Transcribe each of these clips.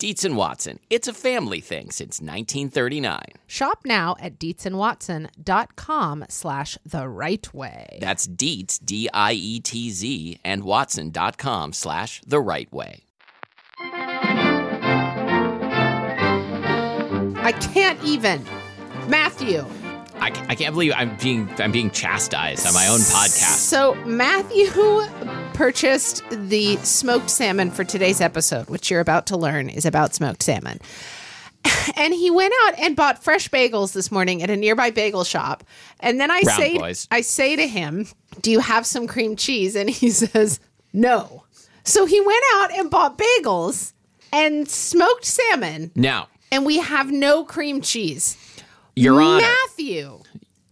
Dietz and Watson. It's a family thing since 1939. Shop now at dietzandwatson.com slash the right way. That's Dietz, D I E T Z, and Watson.com slash the right way. I can't even. Matthew. I, I can't believe I'm being I'm being chastised on my own podcast. So Matthew purchased the smoked salmon for today's episode, which you're about to learn is about smoked salmon. And he went out and bought fresh bagels this morning at a nearby bagel shop. And then I Brown say boys. I say to him, "Do you have some cream cheese?" And he says, "No." So he went out and bought bagels and smoked salmon, Now, and we have no cream cheese. Your Honor, Matthew.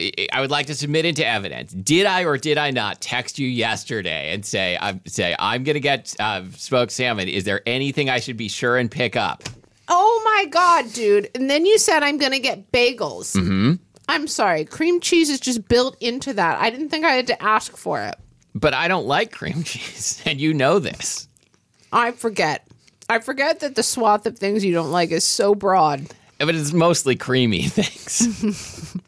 I- I would like to submit into evidence. Did I or did I not text you yesterday and say I'm say I'm going to get uh, smoked salmon? Is there anything I should be sure and pick up? Oh my god, dude! And then you said I'm gonna get bagels. Mm-hmm. I'm sorry, cream cheese is just built into that. I didn't think I had to ask for it. But I don't like cream cheese, and you know this. I forget. I forget that the swath of things you don't like is so broad. But it's mostly creamy things.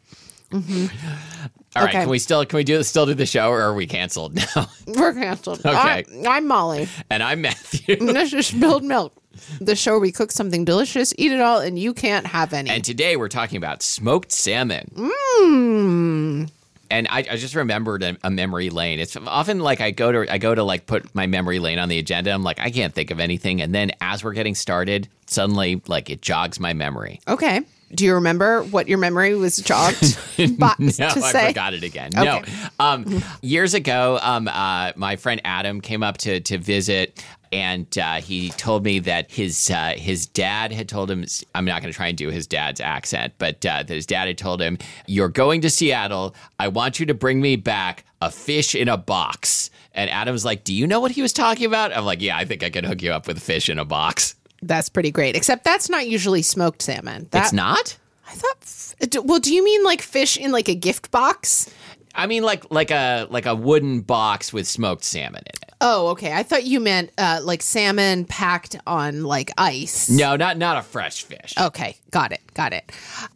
All right, Mm-hmm. Okay. can we still can we do still do the show or are we canceled now? We're canceled. Okay. I, I'm Molly. and I'm Matthew. Let's just spilled milk. The show where we cook something delicious, eat it all, and you can't have any. And today we're talking about smoked salmon. Mm. And I, I just remembered a, a memory lane. It's often like I go to I go to like put my memory lane on the agenda. I'm like I can't think of anything, and then as we're getting started, suddenly like it jogs my memory. okay. Do you remember what your memory was jogged by, No, to I say? forgot it again. Okay. No, um, years ago, um, uh, my friend Adam came up to to visit, and uh, he told me that his uh, his dad had told him. I'm not going to try and do his dad's accent, but uh, that his dad had told him, "You're going to Seattle. I want you to bring me back a fish in a box." And Adam's like, "Do you know what he was talking about?" I'm like, "Yeah, I think I can hook you up with a fish in a box." That's pretty great. Except that's not usually smoked salmon. That, it's not. I thought. Well, do you mean like fish in like a gift box? I mean, like like a like a wooden box with smoked salmon in it. Oh, okay. I thought you meant uh, like salmon packed on like ice. No, not not a fresh fish. Okay, got it, got it.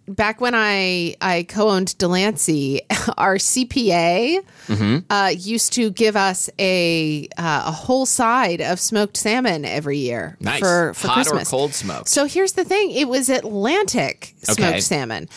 Back when I I co-owned Delancey, our CPA Mm-hmm. uh, used to give us a uh, a whole side of smoked salmon every year Nice. for for Hot Christmas. or cold smoked? So here's the thing: it was Atlantic smoked Okay. salmon,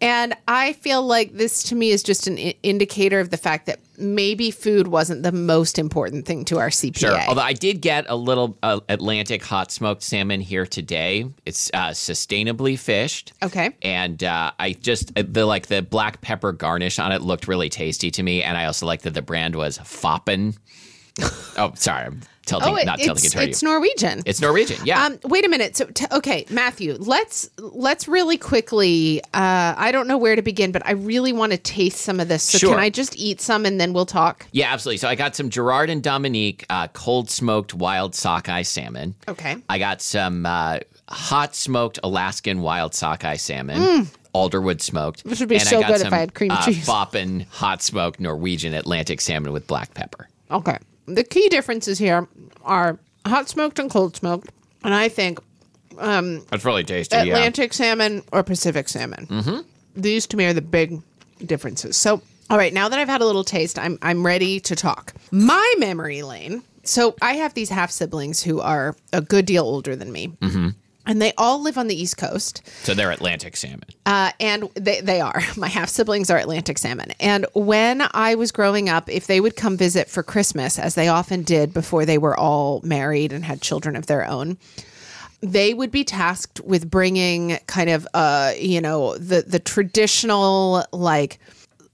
and I feel like this to me is just an I- indicator of the fact that maybe food wasn't the most important thing to our CPA. Sure. Although I did get a little uh, Atlantic hot smoked salmon here today. It's uh, sustainably fished. Okay. And uh, I just uh, the like the black pepper garnish on it looked really tasty to me, and I also liked that the brand was Foppen. oh, sorry, I'm Oh, it- not it's, it's Norwegian. It's Norwegian. Yeah. Um, wait a minute. So, t- okay, Matthew, let's let's really quickly. Uh, I don't know where to begin, but I really want to taste some of this. So, Sure. can I just eat some and then we'll talk? yeah, absolutely. So I got some Gerard and Dominique uh, cold smoked wild sockeye salmon. Okay. I got some uh, hot smoked Alaskan wild sockeye salmon. Alderwood smoked. Which would be so good if I had cream uh, cheese. Foppen hot smoked Norwegian Atlantic salmon with black pepper. Okay. The key differences here are hot smoked and cold smoked, and I think um, That's really tasty. Atlantic salmon or Pacific salmon. Mm-hmm. These to me are the big differences. So All right, now that I've had a little taste, I'm I'm ready to talk. My memory lane. So I have these half siblings who are a good deal older than me, mm-hmm. And they all live on the East Coast. So they're Atlantic salmon. Uh, and they, they are. My half siblings are Atlantic salmon. And when I was growing up, if they would come visit for Christmas, as they often did before they were all married and had children of their own, they would be tasked with bringing kind of, uh, you know, the the traditional like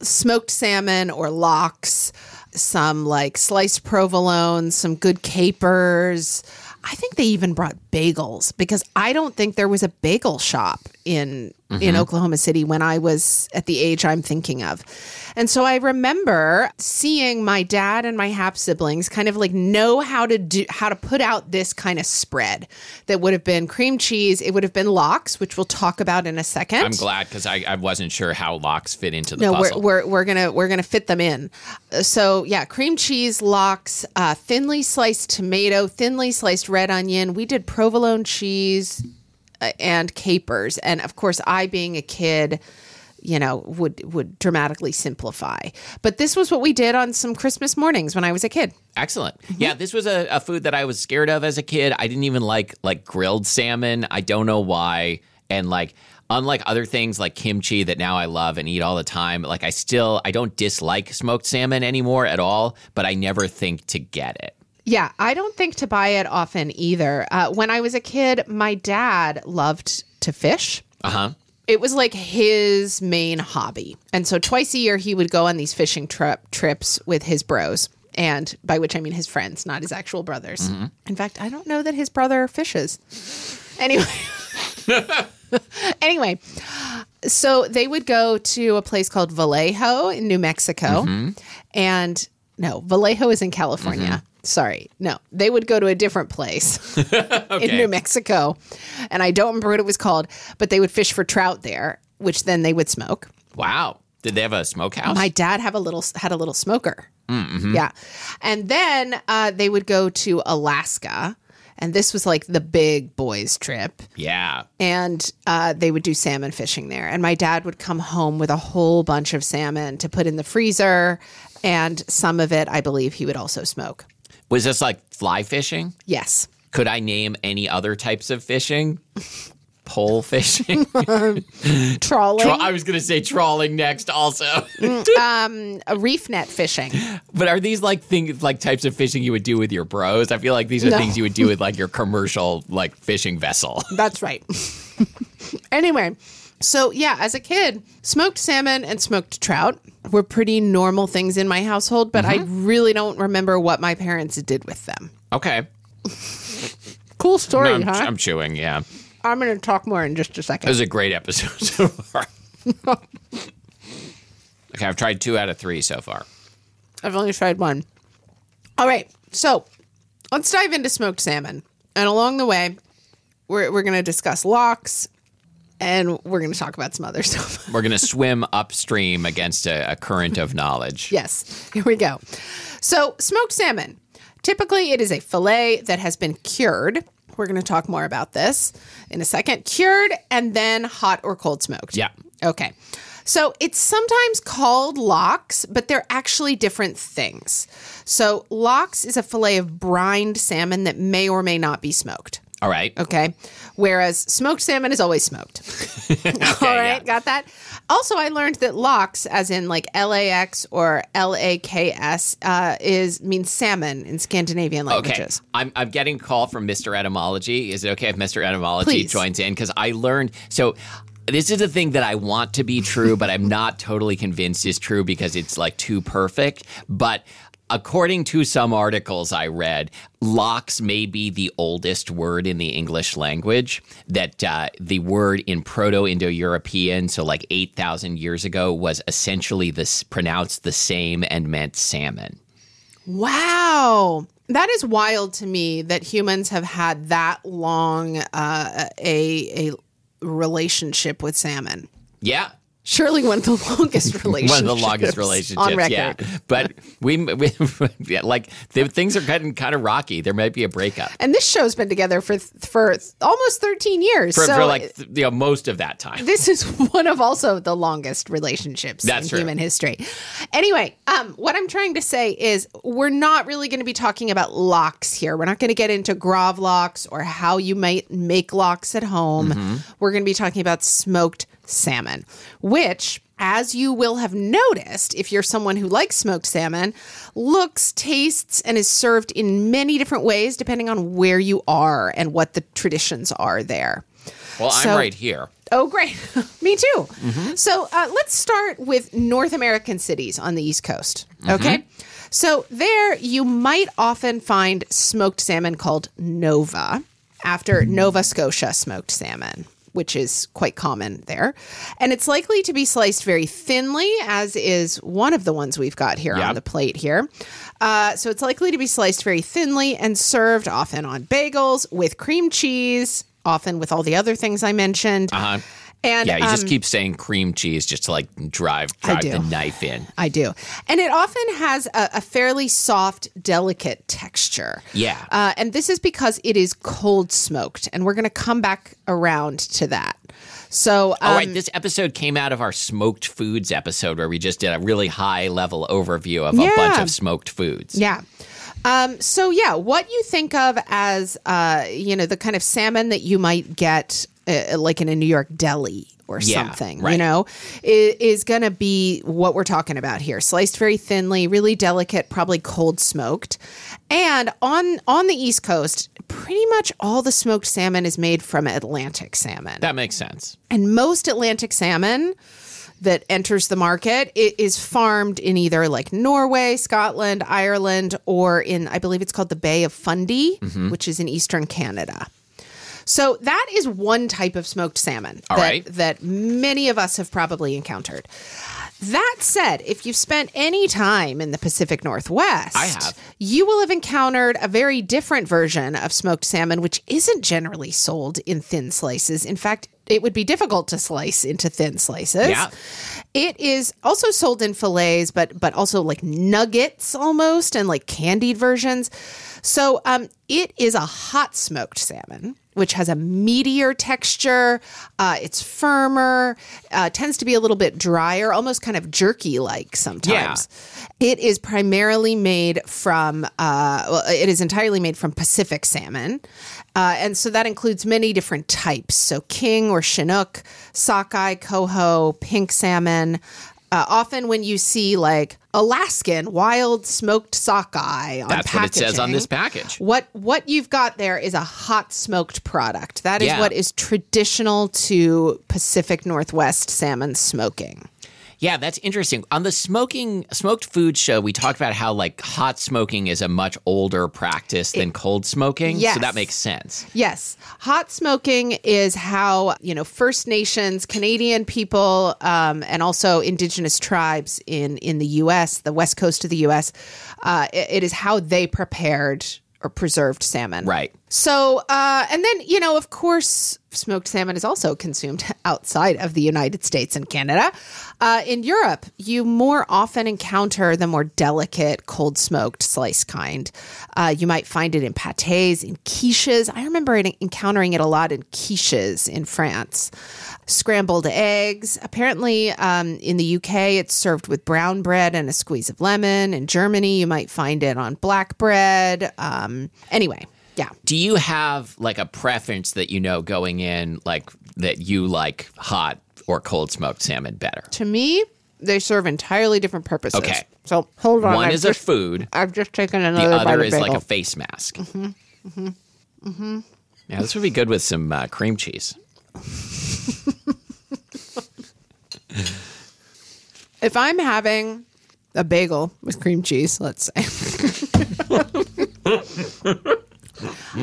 smoked salmon or lox, some like sliced provolone, some good capers. I think they even brought bagels because I don't think there was a bagel shop in in Oklahoma City when I was at the age I'm thinking of. And so I remember seeing my dad and my half siblings kind of like know how to do how to put out this kind of spread that would have been cream cheese, it would have been lox, which we'll talk about in a second. I'm glad because I, I wasn't sure how locks fit into the No, we're, we're we're gonna we're gonna fit them in. So yeah, cream cheese, lox, uh, thinly sliced tomato, thinly sliced red onion. We did provolone cheese and capers, and of course, I being a kid, you know, would would dramatically simplify. But this was what we did on some Christmas mornings when I was a kid. Excellent. Mm-hmm. Yeah, this was a, a food that I was scared of as a kid. I didn't even like like grilled salmon. I don't know why. And like unlike other things like kimchi that now I love and eat all the time, like I still I don't dislike smoked salmon anymore at all, but I never think to get it. Yeah, I don't think to buy it often either. Uh, when I was a kid, my dad loved to fish. Uh-huh. it was like his main hobby. And so twice a year he would go on these fishing trip trips with his bros. And by which I mean his friends, not his actual brothers. In fact, I don't know that his brother fishes. Anyway. anyway, so they would go to a place called Vallejo in New Mexico. And no, Vallejo is in California. Sorry. No, they would go to a different place in New Mexico. And I don't remember what it was called, but they would fish for trout there, which then they would smoke. Wow. Did they have a smokehouse? My dad have a little had a little smoker. Yeah, and then uh, they would go to Alaska, and this was like the big boys trip. yeah. And uh, they would do salmon fishing there. And my dad would come home with a whole bunch of salmon to put in the freezer, and some of it, I believe, he would also smoke. Was this like fly fishing? Yes. Could I name any other types of fishing? Pole fishing? Um, trawling, Tra- I was going to say trawling next also. Mm, um, a reef net fishing. But are these like things like types of fishing you would do with your bros? I feel like these are No. things you would do with like your commercial like fishing vessel. That's right. anyway, so yeah, as a kid, smoked salmon and smoked trout were pretty normal things in my household, but I mm-hmm. really don't remember what my parents did with them. Okay. Cool story, No, I'm, huh? I'm chewing, yeah. I'm going to talk more in just a second. It second. was a great episode so far. okay, I've tried two out of three so far. I've only tried one. All right, so let's dive into smoked salmon. And along the way, we're, we're going to discuss locks and we're going to talk about some other stuff. We're going to swim upstream against a, a current of knowledge. Yes, here we go. So, smoked salmon. Typically, it is a fillet that has been cured. We're going to talk more about this in a second. Cured and then hot or cold smoked. Yeah. Okay. So, it's sometimes called lox, but they're actually different things. So, lox is a fillet of brined salmon that may or may not be smoked. All right. Okay. Whereas smoked salmon is always smoked. All right. yeah. Got that? Also, I learned that lox, as in like L A X or L A K S, uh, is means salmon in Scandinavian languages. Okay. I'm, I'm getting a call from Mr. Etymology. Is it okay if Mr. Etymology Please. joins in? Because I learned so. This is a thing that I want to be true, but I'm not totally convinced is true because it's like too perfect. But according to some articles I read, locks may be the oldest word in the English language. That uh, the word in Proto Indo European, so like 8,000 years ago, was essentially this pronounced the same and meant salmon. Wow. That is wild to me that humans have had that long uh, a a relationship with salmon. Yeah. Surely one of the longest relationships. One of the longest relationships, on record. yeah. But we, we yeah, like the, things are getting kind of rocky. There might be a breakup And this show's been together for for almost 13 years. for, so for like you know most of that time. this is one of also the longest relationships That's in true. human history. Anyway, um, what I'm trying to say is we're not really going to be talking about locks here. We're not going to get into gravlax or how you might make locks at home. Mm-hmm. We're going to be talking about smoked salmon, which as you will have noticed, if you're someone who likes smoked salmon, looks, tastes, and is served in many different ways depending on where you are and what the traditions are there. Well, So- I'm right here. Oh, great. Me too. So uh, let's start with North American cities on the East Coast. Okay. So there you might often find smoked salmon called Nova after Nova Scotia smoked salmon. Which is quite common there. And it's likely to be sliced very thinly, as is one of the ones we've got here Yeah. on the plate here. Uh, so it's likely to be sliced very thinly and served often on bagels with cream cheese, often with all the other things I mentioned. Uh-huh. And Yeah, you just um, keep saying cream cheese just to like drive drive the knife in. I do. And it often has a, a fairly soft, delicate texture. Yeah. Uh, and this is because it is cold smoked. And we're going to come back around to that. So, Oh, um, right. This episode came out of our smoked foods episode where we just did a really high level overview of a bunch of smoked foods. Yeah. Um, so yeah, what you think of as uh, you know the kind of salmon that you might get uh, like in a New York deli or Yeah, something, you know, is, is going to be what we're talking about here. Sliced very thinly, really delicate, probably cold smoked. And on on the East Coast, pretty much all the smoked salmon is made from Atlantic salmon. That makes sense. And most Atlantic salmon that enters the market i- is farmed in either like Norway, Scotland, Ireland, or in, I believe it's called the Bay of Fundy, Mm-hmm. which is in eastern Canada. So that is one type of smoked salmon that, right. that many of us have probably encountered. That said, if you've spent any time in the Pacific Northwest, I have. you will have encountered a very different version of smoked salmon, which isn't generally sold in thin slices. In fact, it would be difficult to slice into thin slices. Yeah. It is also sold in fillets, but but also like nuggets almost and like candied versions. So um, it is a hot smoked salmon, which has a meatier texture. Uh, it's firmer, uh, tends to be a little bit drier, almost kind of jerky like sometimes. It is primarily made from, uh, well, it is entirely made from Pacific salmon. Uh, and so that includes many different types. So king or chinook, sockeye, coho, pink salmon. Uh, often when you see like Alaskan wild smoked sockeye on That's what it says on this package. What what you've got there is a hot smoked product. That is Yeah. what is traditional to Pacific Northwest salmon smoking. Yeah, that's interesting. On the smoking smoked food show, we talked about how like hot smoking is a much older practice than cold smoking. Yes. So that makes sense. Yes. Hot smoking is how, you know, First Nations, Canadian people, um, and also indigenous tribes in, in the U.S., the west coast of the U.S., uh, it- it is how they prepared or preserved salmon. Right. So, uh, and then, you know, of course, smoked salmon is also consumed outside of the United States and Canada. Uh, in Europe, you more often encounter the more delicate, cold smoked slice kind. Uh, you might find it in pâtés, in quiches. I remember encountering it a lot in quiches in France. Scrambled eggs. Apparently, um, in the UK, it's served with brown bread and a squeeze of lemon. In Germany, you might find it on black bread. Um, anyway, yeah. Do you have like a preference that you know going in, like that you like hot or cold smoked salmon better? To me, they serve entirely different purposes. Okay. So hold on. One I've is just, a food, I've just taken the another bite other is like a face mask. Mm-hmm. Mm-hmm. Mm-hmm. Yeah, this would be good with some uh, cream cheese. if I'm having a bagel with cream cheese, let's say.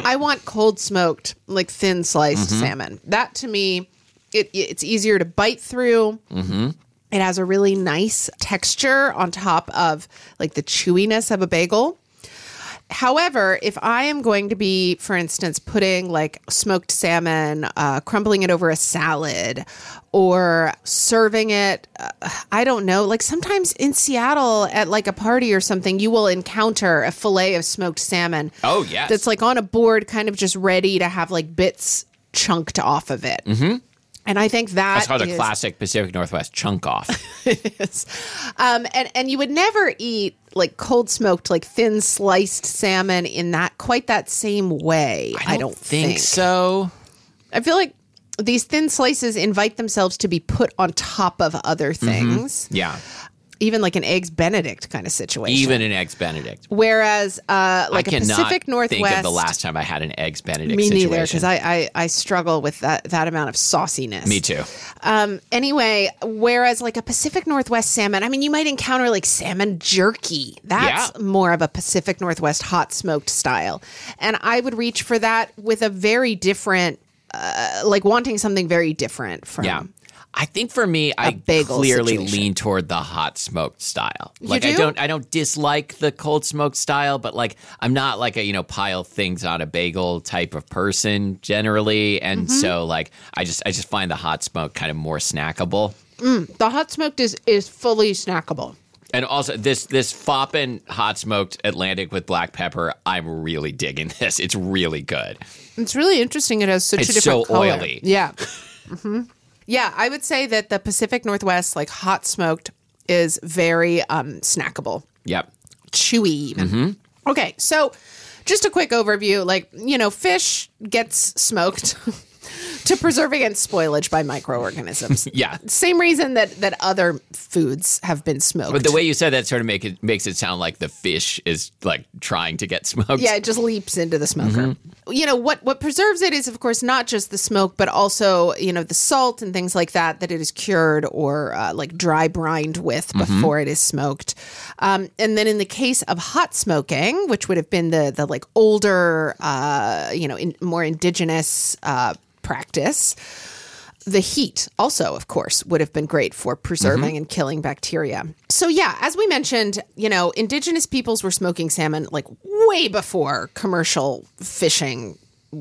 I want cold smoked, like thin sliced Mm-hmm. salmon. That to me, it it's easier to bite through. Mm-hmm. It has a really nice texture on top of like the chewiness of a bagel. However, if I am going to be, for instance, putting like smoked salmon, uh, crumbling it over a salad, or serving it, uh, I don't know, like sometimes in Seattle at like a party or something, you will encounter a fillet of smoked salmon. Oh, yes. That's like on a board, kind of just ready to have like bits chunked off of it. Mm-hmm. And I think that That's called a is- classic Pacific Northwest chunk off. is. Um, and and you would never eat like cold smoked, like thin sliced salmon in that quite that same way. I don't, think. so. I feel like these thin slices invite themselves to be put on top of other mm-hmm. things, Yeah. Even like an eggs Benedict kind of situation. Even an eggs Benedict. Whereas, uh, like I a Pacific Northwest, think of the last time I had an eggs Benedict me situation. neither, because I, I I struggle with that that amount of sauciness. Me too. Um, anyway, whereas like a Pacific Northwest salmon, I mean, you might encounter like salmon jerky. That's Yeah. more of a Pacific Northwest hot smoked style. And I would reach for that with a very different, uh, like wanting something very different from. Yeah. I think for me, I clearly situation. lean toward the hot smoked style. Like I do? don't I don't dislike the cold smoked style, but like I'm not like a, you know, pile things on a bagel type of person generally. And Mm-hmm. so like I just I just find the hot smoke kind of more snackable. The hot smoked is, is fully snackable. And also this this Foppen hot smoked Atlantic with black pepper, I'm really digging this. It's really good. It's really interesting. It has such It's a different so color. oily. Yeah. hmm Yeah, I would say that the Pacific Northwest, like hot smoked, is very um, snackable. Yep. chewy even. Mm-hmm. Okay, so just a quick overview. Like, you know, fish gets smoked to preserve against spoilage by microorganisms. Yeah. Same reason that that other foods have been smoked. But the way you said that sort of make it makes it sound like the fish is like trying to get smoked. yeah, it just leaps into the smoker. Mm-hmm. You know what? What preserves it is, of course, not just the smoke, but also you know the salt and things like that that it is cured or uh, like dry brined with Mm-hmm. before it is smoked. Um, and then in the case of hot smoking, which would have been the the like older, uh, you know, in, more indigenous uh, practice. The heat also, of course, would have been great for preserving and killing bacteria. So, yeah, as we mentioned, you know, indigenous peoples were smoking salmon like way before commercial fishing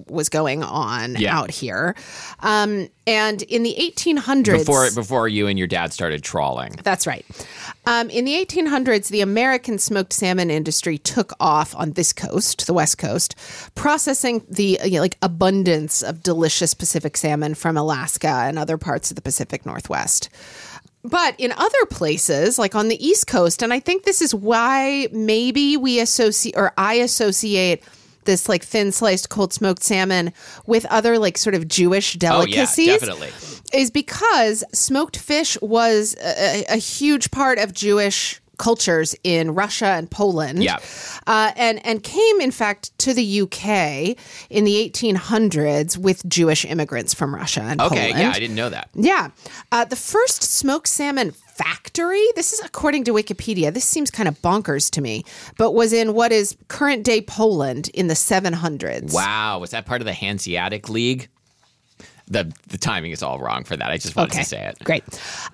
was going on Yeah. out here. Um, and in the 1800s. Before before you and your dad started trawling. That's right. Um, in the 1800s, the American smoked salmon industry took off on this coast, the West Coast, processing the you know, like abundance of delicious Pacific salmon from Alaska and other parts of the Pacific Northwest. But in other places, like on the East Coast, and I think this is why maybe we associate or I associate this like thin sliced cold smoked salmon with other like sort of Jewish Oh yeah, delicacies definitely. is because smoked fish was a, a huge part of Jewish cultures in Russia and Poland. Yeah. Uh, and and came in fact to the UK in the 1800s with Jewish immigrants from Russia and Okay, Poland. yeah, I didn't know that. Yeah. Uh, the first smoked salmon factory, this is according to Wikipedia, this seems kind of bonkers to me, but was in what is current day Poland in the 700s. Wow, was that part of the Hanseatic League? The the timing is all wrong for that. I just wanted to say it. Great.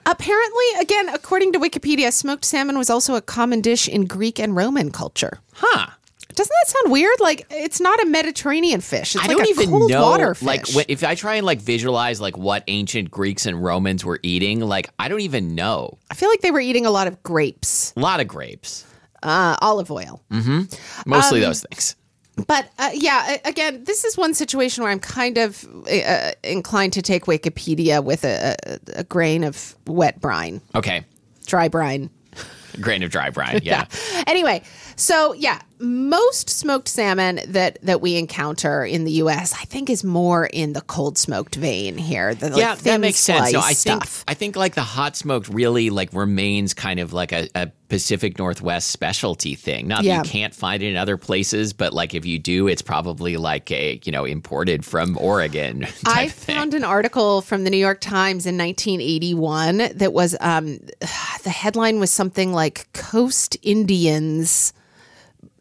Apparently, again, according to Wikipedia, smoked salmon was also a common dish in Greek and Roman culture. Huh. Doesn't that sound weird? Like it's not a Mediterranean fish. It's I like don't a even cold know. water fish. Like when, if I try and like visualize like what ancient Greeks and Romans were eating, like I don't even know. I feel like they were eating a lot of grapes, A lot of grapes, uh, olive oil. Mm-hmm. Mostly Um, those things. But uh, yeah, again, this is one situation where I'm kind of uh, inclined to take Wikipedia with a, a, a grain of wet brine, Okay, dry brine. grain of dry brine. Yeah. Anyway, so yeah, most smoked salmon that that we encounter in the U.S. I think is more in the cold smoked vein here. The, like, yeah, that makes sense. No, I think. I think like the hot smoked really like remains kind of like a, a Pacific Northwest specialty thing. Not Yeah. that you can't find it in other places, but like if you do, it's probably like a you know imported from Oregon. I thing. found an article from the New York Times in 1981 that was um, the headline was something like "Coast Indians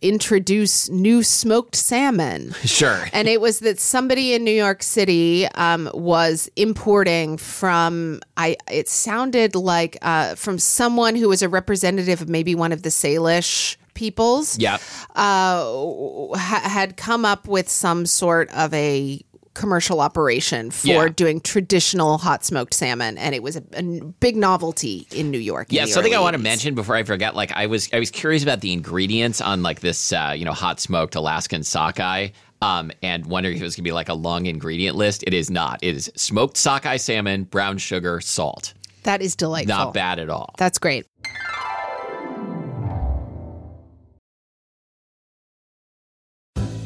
introduce new smoked salmon." sure. and it was that somebody in New York City um, was importing from. I. It sounded like uh, from someone who was a representative of maybe one of the Salish Peoples Yeah. uh, ha- had come up with some sort of a commercial operation for Yeah. doing traditional hot smoked salmon, and it was a, a big novelty in New York. Yeah, something I want to mention before I forget. Like, I was I was curious about the ingredients on like this, uh, you know, hot smoked Alaskan sockeye, um, and wondering if it was gonna be like a long ingredient list. It is not. It is smoked sockeye salmon, brown sugar, salt. That is delightful. Not bad at all. That's great.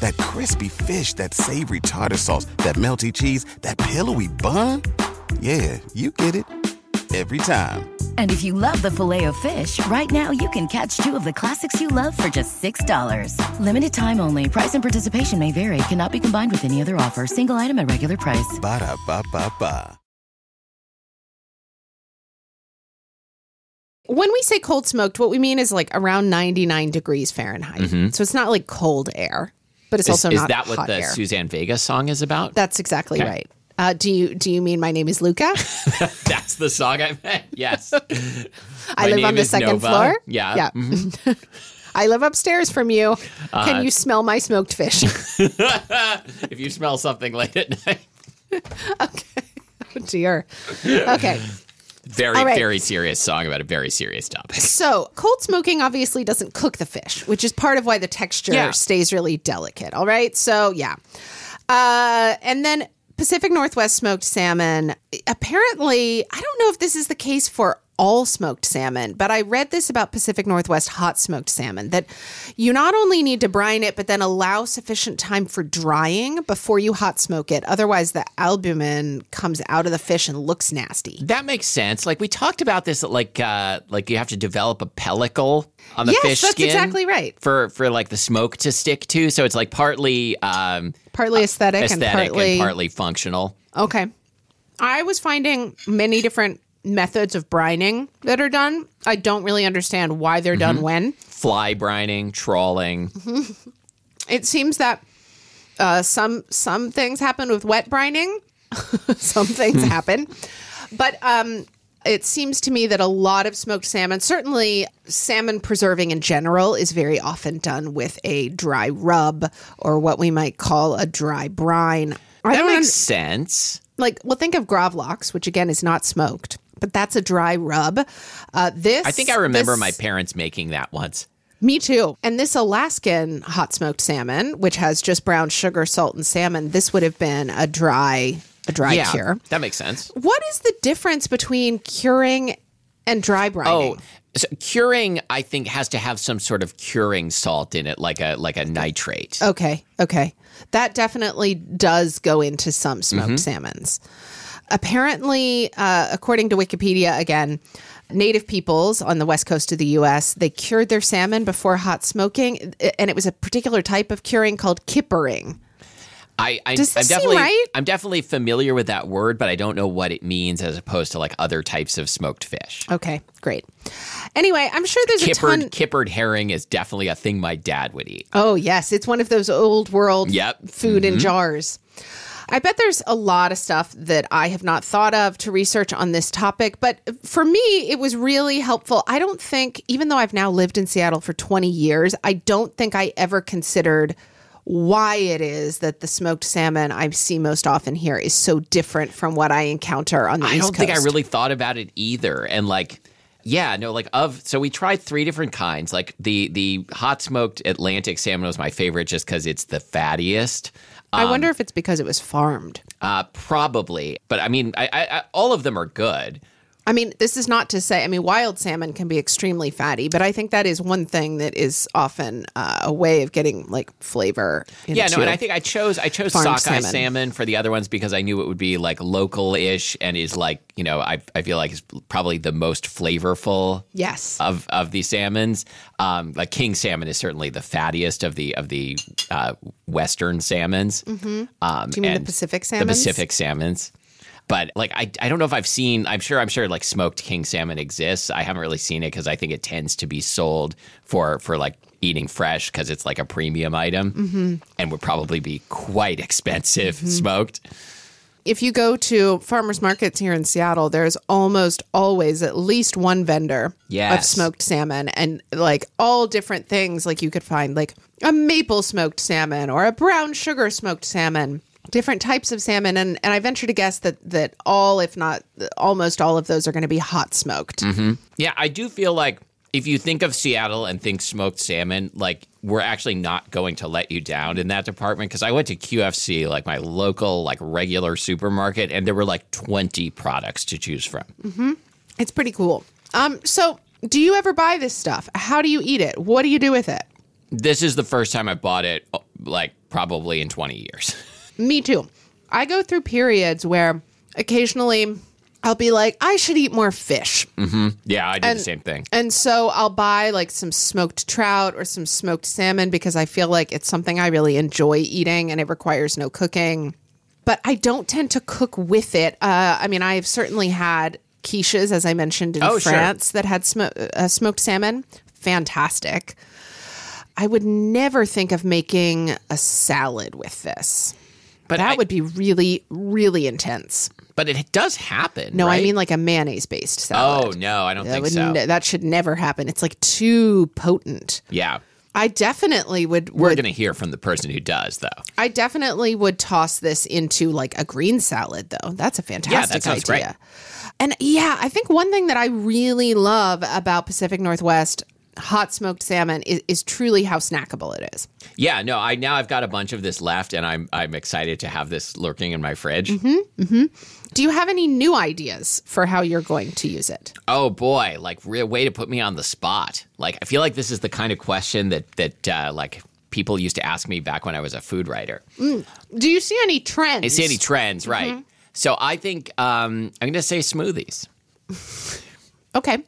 That crispy fish, that savory tartar sauce, that melty cheese, that pillowy bun. Yeah, you get it. Every time. And if you love the filet of fish, right now you can catch two of the classics you love for just $6. Limited time only. Price and participation may vary. Cannot be combined with any other offer. Single item at regular price. Ba-da-ba-ba-ba. When we say cold smoked, what we mean is like around 99 degrees Fahrenheit. Mm-hmm. So it's not like cold air, but it's Mm-hmm. Is, also is that what the air. Suzanne Vega song is about? That's exactly Okay. right. Uh, do you do you mean my name is Luka? That's the song I meant. Yes. I My live name on the second Nova. floor. Yeah. Yeah. Mhm. I live upstairs from you. Uh, Can you smell my smoked fish? if you smell something late at night, okay. Oh dear. Okay. Very All right. very serious song about a very serious topic. So, cold smoking obviously doesn't cook the fish, which is part of why the texture Yeah. stays really delicate. All right. So, yeah. Uh, and then Pacific Northwest smoked salmon. Apparently, I don't know if this is the case for all smoked salmon, but I read this about Pacific Northwest hot smoked salmon that you not only need to brine it, but then allow sufficient time for drying before you hot smoke it. Otherwise, the albumin comes out of the fish and looks nasty. That makes sense. Like we talked about this, like uh, like you have to develop a pellicle on the Yes, fish that's skin exactly right. for for like the smoke to stick to. So it's like partly um, Partly aesthetic, aesthetic and partly and partly functional. Okay. I was finding many different methods of brining that are done. I don't really understand why they're done when. Fly brining, trawling. It seems that uh, some some things happen with wet brining. some things happen. But um it seems to me that a lot of smoked salmon, certainly salmon preserving in general, is very often done with a dry rub or what we might call a dry brine. I That don't makes un- sense. like well think of gravlax which again is not smoked but that's a dry rub uh, this I think I remember this- my parents making that once. me too and this alaskan hot smoked salmon which has just brown sugar salt and salmon this would have been a dry a dry yeah, cure that makes sense. what is the difference between curing and dry brining Oh, so curing, I think, has to have some sort of curing salt in it, like a like a nitrate. Okay, okay. That definitely does go into some smoked Mm-hmm. salmons. Apparently, uh, according to Wikipedia, again, native peoples on the west coast of the U.S. they cured their salmon before hot smoking, and it was a particular type of curing called kippering. I, I Does I'm this seem definitely right? I'm definitely familiar with that word, but I don't know what it means as opposed to like other types of smoked fish. Okay, great. Anyway, I'm sure there's a Kippered ton. kippered herring is definitely a thing my dad would eat. Oh yes, it's one of those old world Yep. Mm-hmm. food in jars. I bet there's a lot of stuff that I have not thought of to research on this topic, but for me, it was really helpful. I don't think, even though I've now lived in Seattle for 20 years, I don't think I ever considered why it is that the smoked salmon I see most often here is so different from what I encounter on the I East Coast. I don't think I really thought about it either. And like, yeah, no, like of so we tried three different kinds. Like the the hot smoked Atlantic salmon was my favorite just because it's the fattiest. I Um, wonder if it's because it was farmed. Uh, probably, but I mean, I, I, I, all of them are good. I mean, this is not to say, I mean, wild salmon can be extremely fatty, but I think that is one thing that is often uh, a way of getting like flavor. Yeah, no, and I think I chose I chose sockeye salmon. salmon. for the other ones because I knew it would be like local ish and is like you know I I feel like is probably the most flavorful Yes. of of the salmons. Um, like king salmon is certainly the fattiest of the of the uh, western salmons. Mm-hmm. Um, Do you mean the Pacific The? Pacific salmons. But like I, I don't know if I've seen. I'm sure I'm sure like smoked king salmon exists. I haven't really seen it because I think it tends to be sold for for like eating fresh because it's like a premium item Mm-hmm. and would probably be quite expensive smoked. if you go to farmers markets here in Seattle, there's almost always at least one vendor of smoked salmon and like all different things. Like you could find like a maple smoked salmon or a brown sugar smoked salmon, different types of salmon. And, and I venture to guess that, that all, if not almost all of those are going to be hot smoked. Yeah, I do feel like if you think of Seattle and think smoked salmon, like we're actually not going to let you down in that department because I went to QFC, like my local, like regular supermarket, and there were like 20 products to choose from. It's pretty cool. Um, so do you ever buy this stuff? How do you eat it? What do you do with it? This is the first time I bought it, like probably in 20 years. Me too. I go through periods where occasionally I'll be like, I should eat more fish. yeah, I did the same thing. And so I'll buy like some smoked trout or some smoked salmon because I feel like it's something I really enjoy eating and it requires no cooking. But I don't tend to cook with it. Uh, I mean, I've certainly had quiches, as I mentioned in Oh, sure. France, that had sm- uh, smoked salmon. Fantastic. I would never think of making a salad with this. But that I- would be really, really intense. But it does happen. No, I mean like a mayonnaise based salad. Oh no, I don't that think would so. that should never happen. It's like too potent. yeah, I definitely would. we're would gonna hear from the person who does, though. I definitely would toss this into like a green salad, though. That's a fantastic sounds great. idea. And yeah, I think one thing that I really love about Pacific Northwest hot smoked salmon is, is truly how snackable it is. Yeah, no, I now I've got a bunch of this left, and I'm I'm excited to have this lurking in my fridge. Mm-hmm. mm-hmm. Do you have any new ideas for how you're going to use it? Oh boy, like real way to put me on the spot. Like I feel like this is the kind of question that that uh, like people used to ask me back when I was a food writer. Mm. Do you see any trends? I see any trends, right? Mm-hmm. So I think um, I'm going to say smoothies. Okay.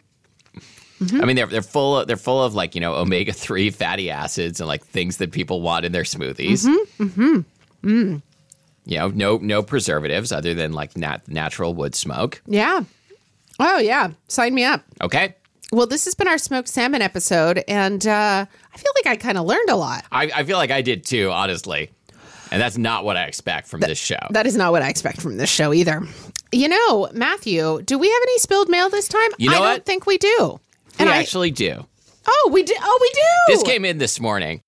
I mean, they're they're full of, they're full of like you know omega three fatty acids and like things that people want in their smoothies. Mm-hmm. Mm-hmm. You know, no no preservatives other than like nat- natural wood smoke. Yeah. Oh yeah. Sign me up. Okay, Well, this has been our smoked salmon episode, and uh, I feel like I kind of learned a lot. I, I feel like I did too, honestly, and that's not what I expect from this show. That is not what I expect from this show either. You know, Matthew, do we have any spilled mail this time? You know I don't what? think we do. We I actually do. oh we do oh we do. This came in this morning.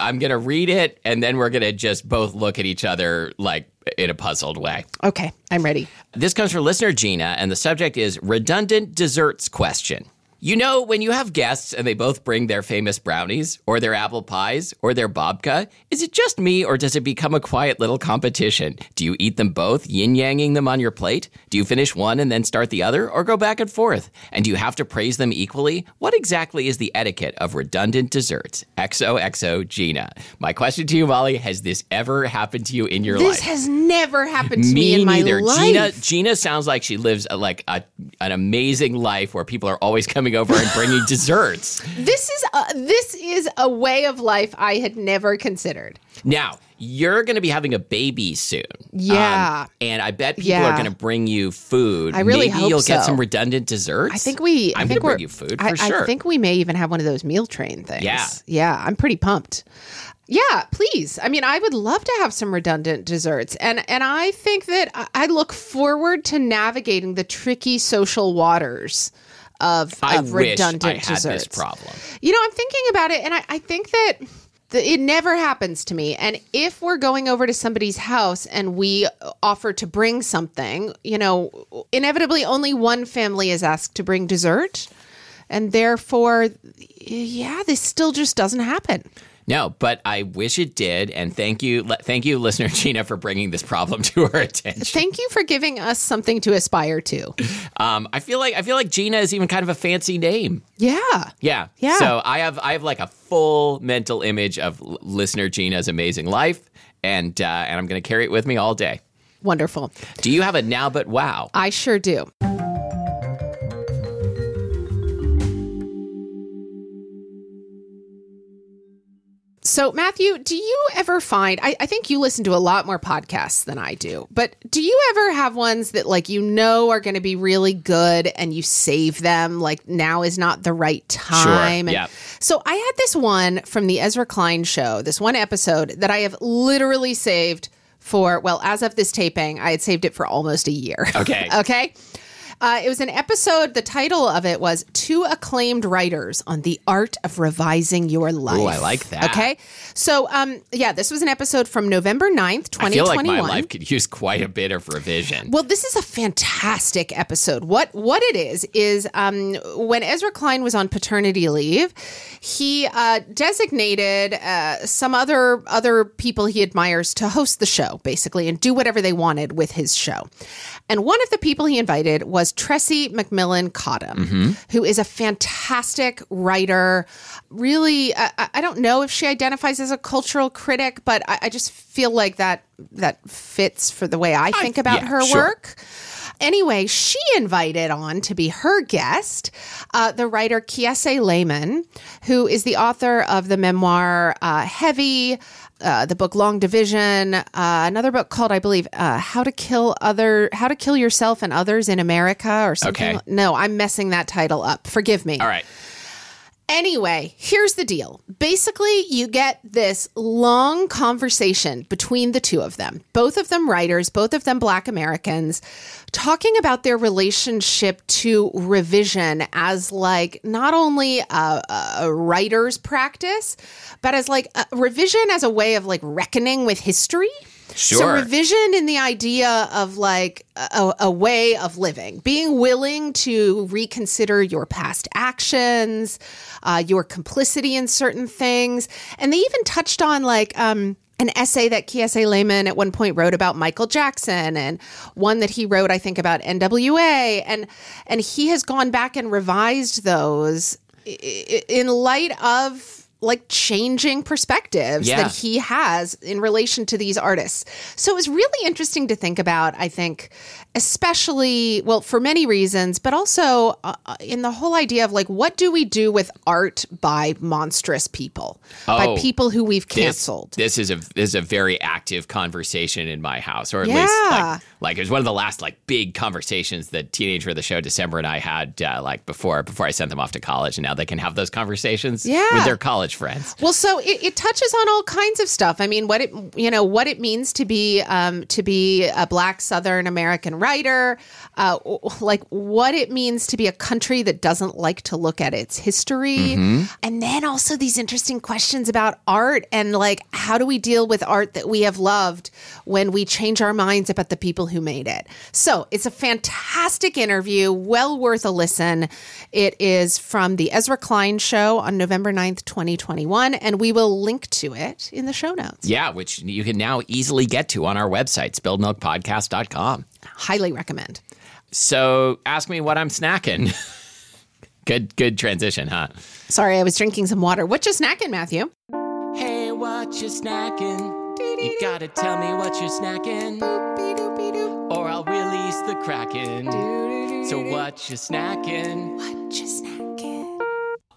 I'm going to read it and then we're going to just both look at each other like in a puzzled way. Okay, I'm ready. This comes from listener Gina, and the subject is redundant desserts question. You know, when you have guests and they both bring their famous brownies, or their apple pies, or their babka, is it just me, or does it become a quiet little competition? Do you eat them both, yin yanging them on your plate? Do you finish one and then start the other, or go back and forth? And do you have to praise them equally? What exactly is the etiquette of redundant desserts? XOXO Gina. My question to you, Molly, has this ever happened to you in your This life? This has never happened to me, Me in my neither. life. Gina Gina sounds like she lives a, like a, an amazing life where people are always coming over and bringing desserts. This is a, this is a way of life I had never considered. Now you're going to be having a baby soon. Yeah. Um, and I bet people Yeah. are going to bring you food. I really Maybe hope you'll get some redundant desserts. I think we. I'm going to bring you food for I, sure. I think we may even have one of those meal train things. Yeah. yeah. I'm pretty pumped. Yeah, please. I mean, I would love to have some redundant desserts, and and I think that I look forward to navigating the tricky social waters of I of redundant desserts. problem. You know, I'm thinking about it, and I, I think that the, it never happens to me. And if we're going over to somebody's house and we offer to bring something, you know, inevitably only one family is asked to bring dessert. And therefore, yeah, this still just doesn't happen. No, but I wish it did, and thank you, thank you, listener Gina, for bringing this problem to our attention. Thank you for giving us something to aspire to. Um, I feel like I feel like Gina is even kind of a fancy name. Yeah. Yeah, Yeah. So I have I have like a full mental image of listener Gina's amazing life, and uh, and I'm going to carry it with me all day. Wonderful. Do you have a now but wow? I sure do. So, Matthew, do you ever find, I, I think you listen to a lot more podcasts than I do, but do you ever have ones that, like, you know are going to be really good and you save them? Like, now is not the right time? And yeah. So, I had this one from the Ezra Klein show, this one episode that I have literally saved for, well, as of this taping, I had saved it for almost a year. Okay. okay. Uh, it was an episode. The title of it was Two Acclaimed Writers on the Art of Revising Your Life. Oh, I like that. Okay. So, um, yeah, this was an episode from November 9th, I feel 2021. like my life could use quite a bit of revision. Well, this is a fantastic episode. What what it is is um, when Ezra Klein was on paternity leave, he uh, designated uh, some other other people he admires to host the show, basically, and do whatever they wanted with his show. And one of the people he invited was Tressie McMillan Cottom, who is a fantastic writer. Really, I I don't know if she identifies as a cultural critic, but I, I just feel like that that fits for the way I think about yeah, her sure. work. Anyway, she invited on to be her guest uh, the writer Kiese Laymon, who is the author of the memoir uh, Heavy, uh, the book Long Division, uh, another book called, I believe, uh, How to Kill Other, How to Kill Yourself and Others in America, or something. Okay. No, I'm messing that title up. Forgive me. all right. Anyway, here's the deal. Basically, you get this long conversation between the two of them, both of them writers, both of them Black Americans, talking about their relationship to revision as like not only a, a writer's practice, but as like revision as a way of like reckoning with history. So revision in the idea of like a, a way of living, being willing to reconsider your past actions, uh, your complicity in certain things, and they even touched on like um, an essay that Kiese Laymon at one point wrote about Michael Jackson, and one that he wrote, I think, about NWA, and and he has gone back and revised those in light of like changing perspectives Yeah. that he has in relation to these artists. So it was really interesting to think about, I think, especially, well, for many reasons, but also uh, in the whole idea of like, what do we do with art by monstrous people, by Oh, people who we've canceled? this is a this is a very active conversation in my house, or at least like like it was one of the last like big conversations that teenager of the show December and I had uh, like before before I sent them off to college, and now they can have those conversations Yeah. with their college friends. Well, so it, it touches on all kinds of stuff. I mean, what it you know what it means to be um, to be a Black Southern American writer, uh, like what it means to be a country that doesn't like to look at its history, and then also these interesting questions about art and like how do we deal with art that we have loved when we change our minds about the people who made it. So it's a fantastic interview, well worth a listen. It is from the Ezra Klein show on November 9th, 2021, and we will link to it in the show notes. Yeah, which you can now easily get to on our website, spilledmilkpodcast.com. Highly recommend. So ask me what I'm snacking. good good transition, huh? Sorry, I was drinking some water. What you snacking, Matthew? Hey, what you snacking? You gotta tell me what you're snacking, or I'll release the kraken. So what you snacking? What you snacking?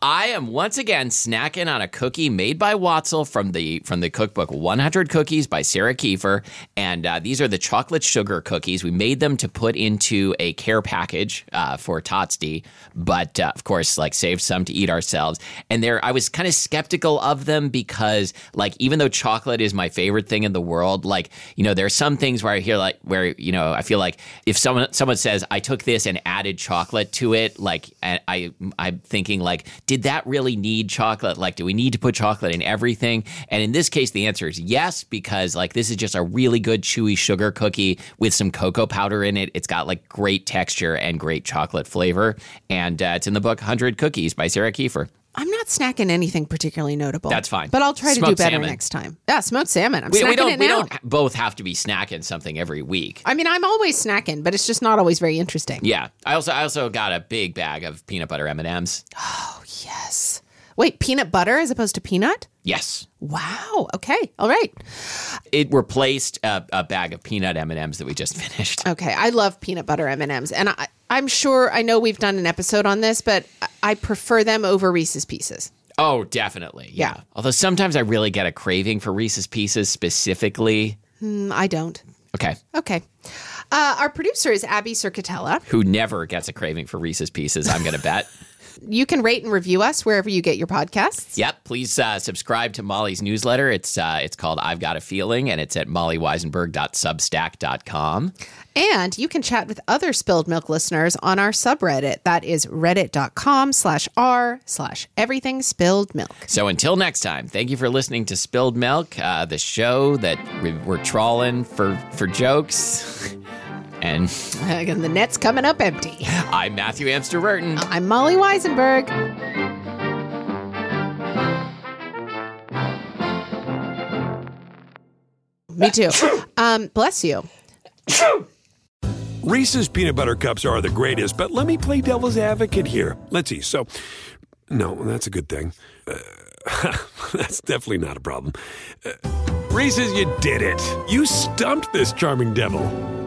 I am once again snacking on a cookie made by Watzel from the from the cookbook 100 Cookies by Sarah Kieffer, and uh, these are the chocolate sugar cookies. We made them to put into a care package uh, for Totsty, but uh, of course, like saved some to eat ourselves. And there, I was kind of skeptical of them because, like, even though chocolate is my favorite thing in the world, like, you know, there are some things where I hear like where you know I feel like if someone someone says I took this and added chocolate to it, like, I I'm thinking like did did that really need chocolate? Like, do we need to put chocolate in everything? And in this case, the answer is yes, because like this is just a really good chewy sugar cookie with some cocoa powder in it. It's got like great texture and great chocolate flavor. And uh, it's in the book 100 Cookies by Sarah Kieffer. I'm not snacking anything particularly notable. That's fine. But I'll try to do better salmon. next time. Yeah, smoked salmon. I'm We, snacking we don't it we don't both have to be snacking something every week. I mean, I'm always snacking, but it's just not always very interesting. Yeah. I also I also got a big bag of peanut butter M&Ms. Oh, yes. Wait, peanut butter as opposed to peanut? Yes. Wow. Okay. All right. It replaced a, a bag of peanut M&Ms that we just finished. Okay. I love peanut butter M&Ms and I I'm sure I know we've done an episode on this, but I prefer them over Reese's pieces. Oh, definitely. Yeah. Yeah. Although sometimes I really get a craving for Reese's Pieces specifically. Mm, I don't. Okay. Okay. Uh, our producer is Abby Cerquitella. Who never gets a craving for Reese's Pieces, I'm going to bet. You can rate and review us wherever you get your podcasts. Yep. Please uh, subscribe to Molly's newsletter. It's uh, it's called I've Got a Feeling, and it's at mollywizenberg.substack.com. And you can chat with other Spilled Milk listeners on our subreddit. That is reddit.com slash r slash everything spilled milk. So until next time, thank you for listening to Spilled Milk, uh, the show that we, we're trawling for, for jokes. and And the net's coming up empty. I'm Matthew Amster Burton. I'm Molly Wizenberg. Me too. Um, bless you. Reese's peanut butter cups are the greatest, but let me play devil's advocate here. Let's see. So, no, that's a good thing. Uh, that's definitely not a problem. Uh, Reese's, you did it. You stumped this charming devil.